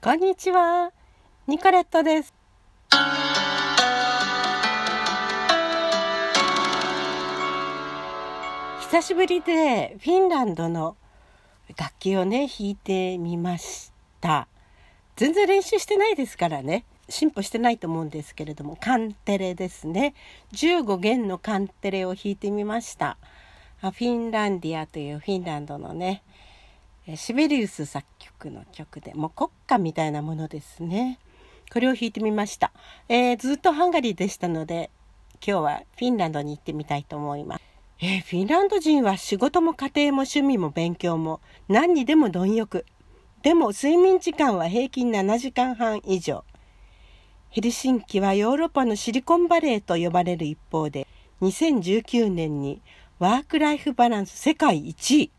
こんにちは、ニコレットです。久しぶりでフィンランドの楽器をね弾いてみました。全然練習してないですからね進歩してないと思うんですけれどもカンテレですね15弦のカンテレを弾いてみました。フィンランディアというフィンランドのねシベリウス作曲の曲でもう国歌みたいなものですね。これを弾いてみました、えー、ずっとハンガリーでしたので今日はフィンランドに行ってみたいと思います。えー、フィンランド人は仕事も家庭も趣味も勉強も何にでも貪欲。でも睡眠時間は平均7時間半以上。ヘルシンキはヨーロッパのシリコンバレーと呼ばれる一方で2019年にワークライフバランス世界1位。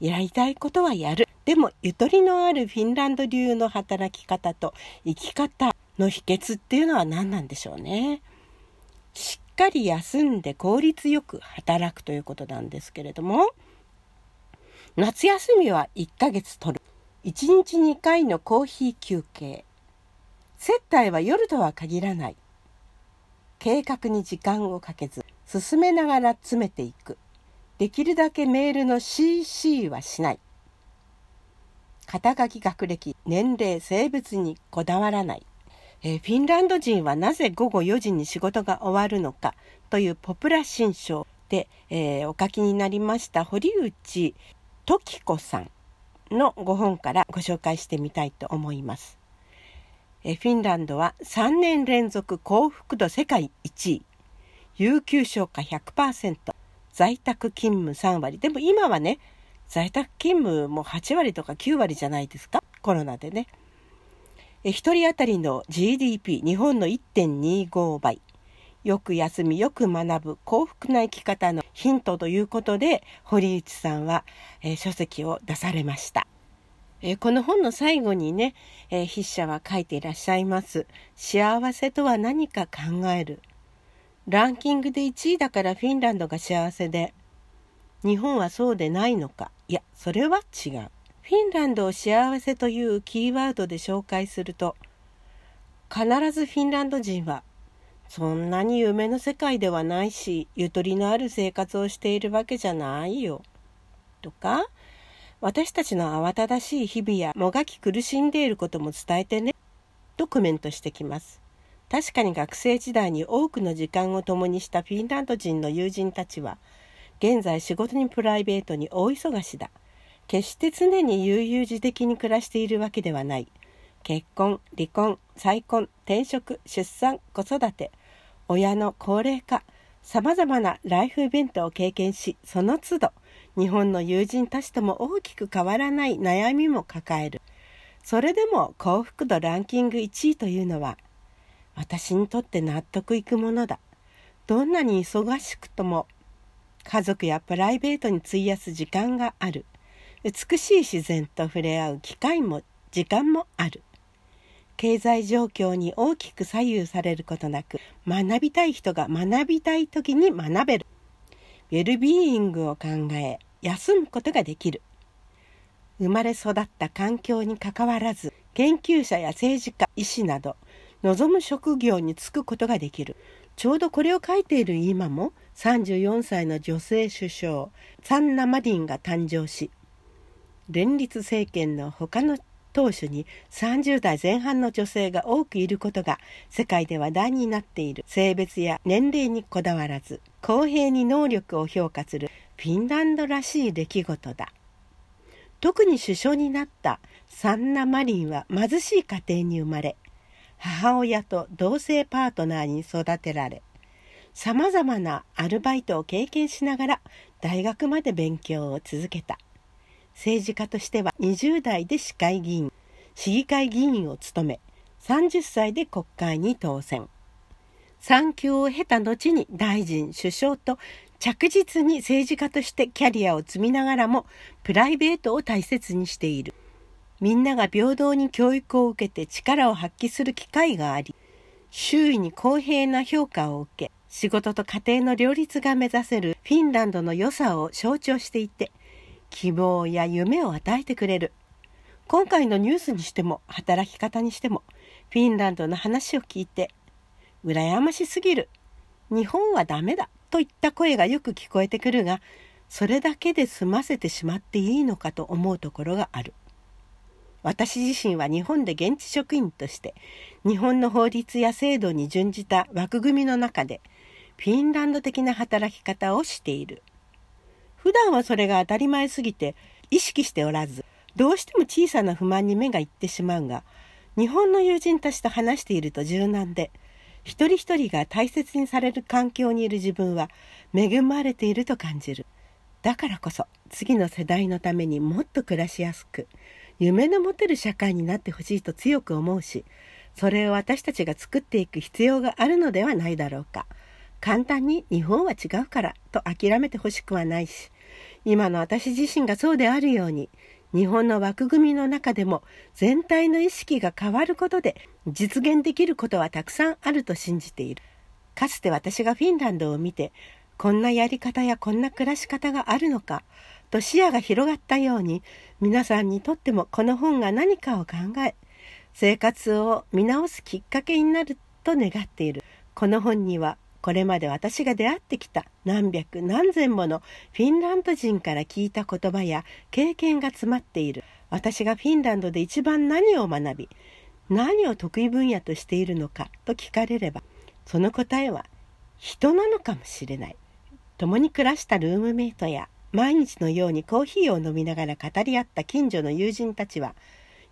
やりたいことはやる。でも、ゆとりのあるフィンランド流の働き方と生き方の秘訣っていうのは何なんでしょうね。しっかり休んで効率よく働くということなんですけれども、夏休みは1ヶ月取る。1日2回のコーヒー休憩。接待は夜とは限らない。計画に時間をかけず、進めながら詰めていく。できるだけメールの CC はしない。肩書き学歴、年齢、性別にこだわらない。え、フィンランド人はなぜ午後4時に仕事が終わるのかというポプラ新書で、えー、お書きになりました堀内時子さんのご本からご紹介してみたいと思います。え、フィンランドは3年連続幸福度世界1位、有給消化100%、在宅勤務3割。でも今はね、在宅勤務も8割とか9割じゃないですか？コロナでね。え1人当たりの GDP 日本の1.25倍。よく休み、よく学ぶ幸福な生き方のヒントということで、堀内さんは、えー、書籍を出されました。えー、この本の最後にね、えー、筆者は書いていらっしゃいます。幸せとは何か考える。ランキングで1位だからフィンランドが幸せで。日本はそうでないのか？いやそれは違う。フィンランドを幸せというキーワードで紹介すると必ずフィンランド人はそんなに夢の世界ではないしゆとりのある生活をしているわけじゃないよ。とか私たちの慌ただしい日々やもがき苦しんでいることも伝えてね。とコメントしてきます。確かに学生時代に多くの時間を共にしたフィンランド人の友人たちは現在仕事にプライベートに大忙しだ。決して常に悠々自適に暮らしているわけではない。結婚離婚再婚転職出産子育て親の高齢化さまざまなライフイベントを経験しその都度日本の友人たちとも大きく変わらない悩みも抱える。それでも幸福度ランキング1位というのは私にとって納得いくものだ。どんなに忙しくとも家族やプライベートに費やす時間がある。美しい自然と触れ合う機会も時間もある。経済状況に大きく左右されることなく学びたい人が学びたい時に学べる。ウェルビーイングを考え休むことができる。生まれ育った環境にかかわらず研究者や政治家医師など望む職業に就くことができる。ちょうどこれを書いている今も34歳の女性首相サンナ・マリンが誕生し連立政権の他の党首に30代前半の女性が多くいることが世界で話題になっている。性別や年齢にこだわらず公平に能力を評価するフィンランドらしい出来事だ。特に首相になったサンナ・マリンは貧しい家庭に生まれ母親と同性パートナーに育てられさまざまなアルバイトを経験しながら大学まで勉強を続けた。政治家としては20代で市会議員市議会議員を務め30歳で国会に当選。産休を経た後に大臣首相と着実に政治家としてキャリアを積みながらもプライベートを大切にしている。みんなが平等に教育を受けて力を発揮する機会があり、周囲に公平な評価を受け、仕事と家庭の両立が目指せるフィンランドの良さを象徴していて、希望や夢を与えてくれる。今回のニュースにしても働き方にしてもフィンランドの話を聞いて羨ましすぎる日本はダメだといった声がよく聞こえてくるがそれだけで済ませてしまっていいのかと思うところがある私自身は日本で現地職員として日本の法律や制度に準じた枠組みの中でフィンランド的な働き方をしている。普段はそれが当たり前すぎて意識しておらずどうしても小さな不満に目がいってしまうが日本の友人たちと話していると柔軟で一人一人が大切にされる環境にいる自分は恵まれていると感じる。だからこそ次の世代のためにもっと暮らしやすく夢の持てる社会になってほしいと強く思うしそれを私たちが作っていく必要があるのではないだろうか。簡単に日本は違うからと諦めてほしくはないし今の私自身がそうであるように日本の枠組みの中でも全体の意識が変わることで実現できることはたくさんあると信じている。かつて私がフィンランドを見てこんなやり方やこんな暮らし方があるのかと視野が広がったように皆さんにとってもこの本が何かを考え生活を見直すきっかけになると願っている。この本にはこれまで私が出会ってきた何百何千ものフィンランド人から聞いた言葉や経験が詰まっている。私がフィンランドで一番何を学び何を得意分野としているのかと聞かれればその答えは人なのかもしれない。共に暮らしたルームメイトや毎日のようにコーヒーを飲みながら語り合った近所の友人たちは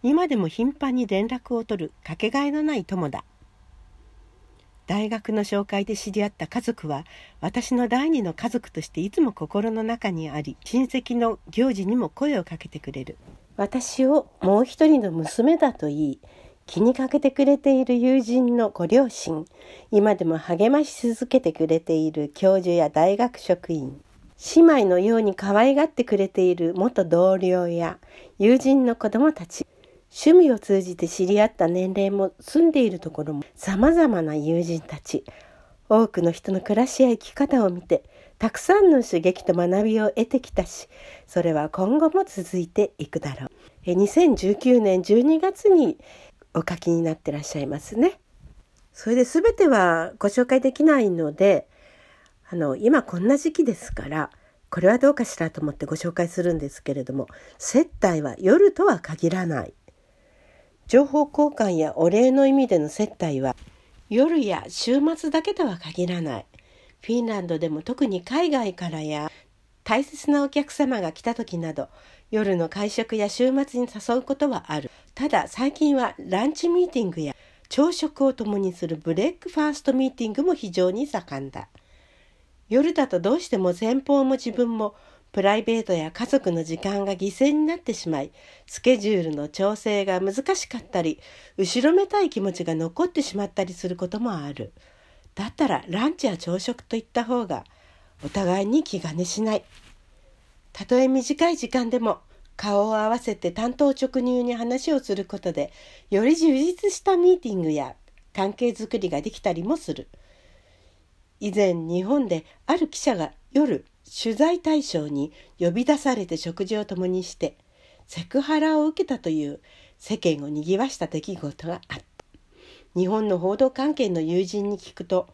今でも頻繁に連絡を取るかけがえのない友だ。大学の紹介で知り合った家族は私の第二の家族としていつも心の中にあり親戚の行事にも声をかけてくれる。私をもう一人の娘だと言い気にかけてくれている友人のご両親今でも励まし続けてくれている教授や大学職員。姉妹のように可愛がってくれている元同僚や友人の子供たち。趣味を通じて知り合った年齢も住んでいるところも様々な友人たち。多くの人の暮らしや生き方を見てたくさんの刺激と学びを得てきたしそれは今後も続いていくだろう。2019年12月にお書きになってらっしゃいますね。それで全てはご紹介できないのであの今こんな時期ですからこれはどうかしらと思ってご紹介するんですけれども接待は夜とは限らない。情報交換やお礼の意味での接待は夜や週末だけとは限らない。フィンランドでも特に海外からや大切なお客様が来た時など夜の会食や週末に誘うことはある。ただ最近はランチミーティングや朝食を共にするブレックファーストミーティングも非常に盛んだ。夜だとどうしても先方も自分もプライベートや家族の時間が犠牲になってしまい、スケジュールの調整が難しかったり、後ろめたい気持ちが残ってしまったりすることもある。だったらランチや朝食といった方が、お互いに気兼ねしない。たとえ短い時間でも、顔を合わせて担当直入に話をすることで、より充実したミーティングや関係づくりができたりもする。以前日本である記者が夜取材対象に呼び出されて食事を共にしてセクハラを受けたという世間をにぎわした出来事があった。日本の報道関係の友人に聞くと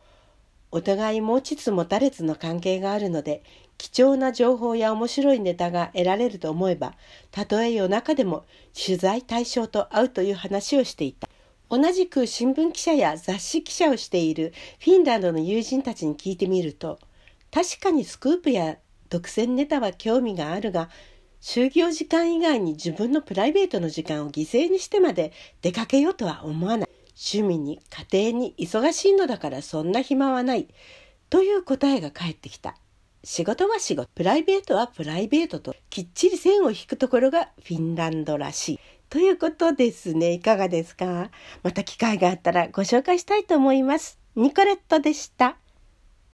お互い持ちつ持たれつの関係があるので貴重な情報や面白いネタが得られると思えばたとえ夜中でも取材対象と会うという話をしていた。同じく新聞記者や雑誌記者をしているフィンランドの友人たちに聞いてみると確かにスクープや独占ネタは興味があるが就業時間以外に自分のプライベートの時間を犠牲にしてまで出かけようとは思わない。趣味に家庭に忙しいのだからそんな暇はないという答えが返ってきた。仕事は仕事。プライベートはプライベートときっちり線を引くところがフィンランドらしい。ということですね。いかがですか？また機会があったらご紹介したいと思います。ニコレットでした。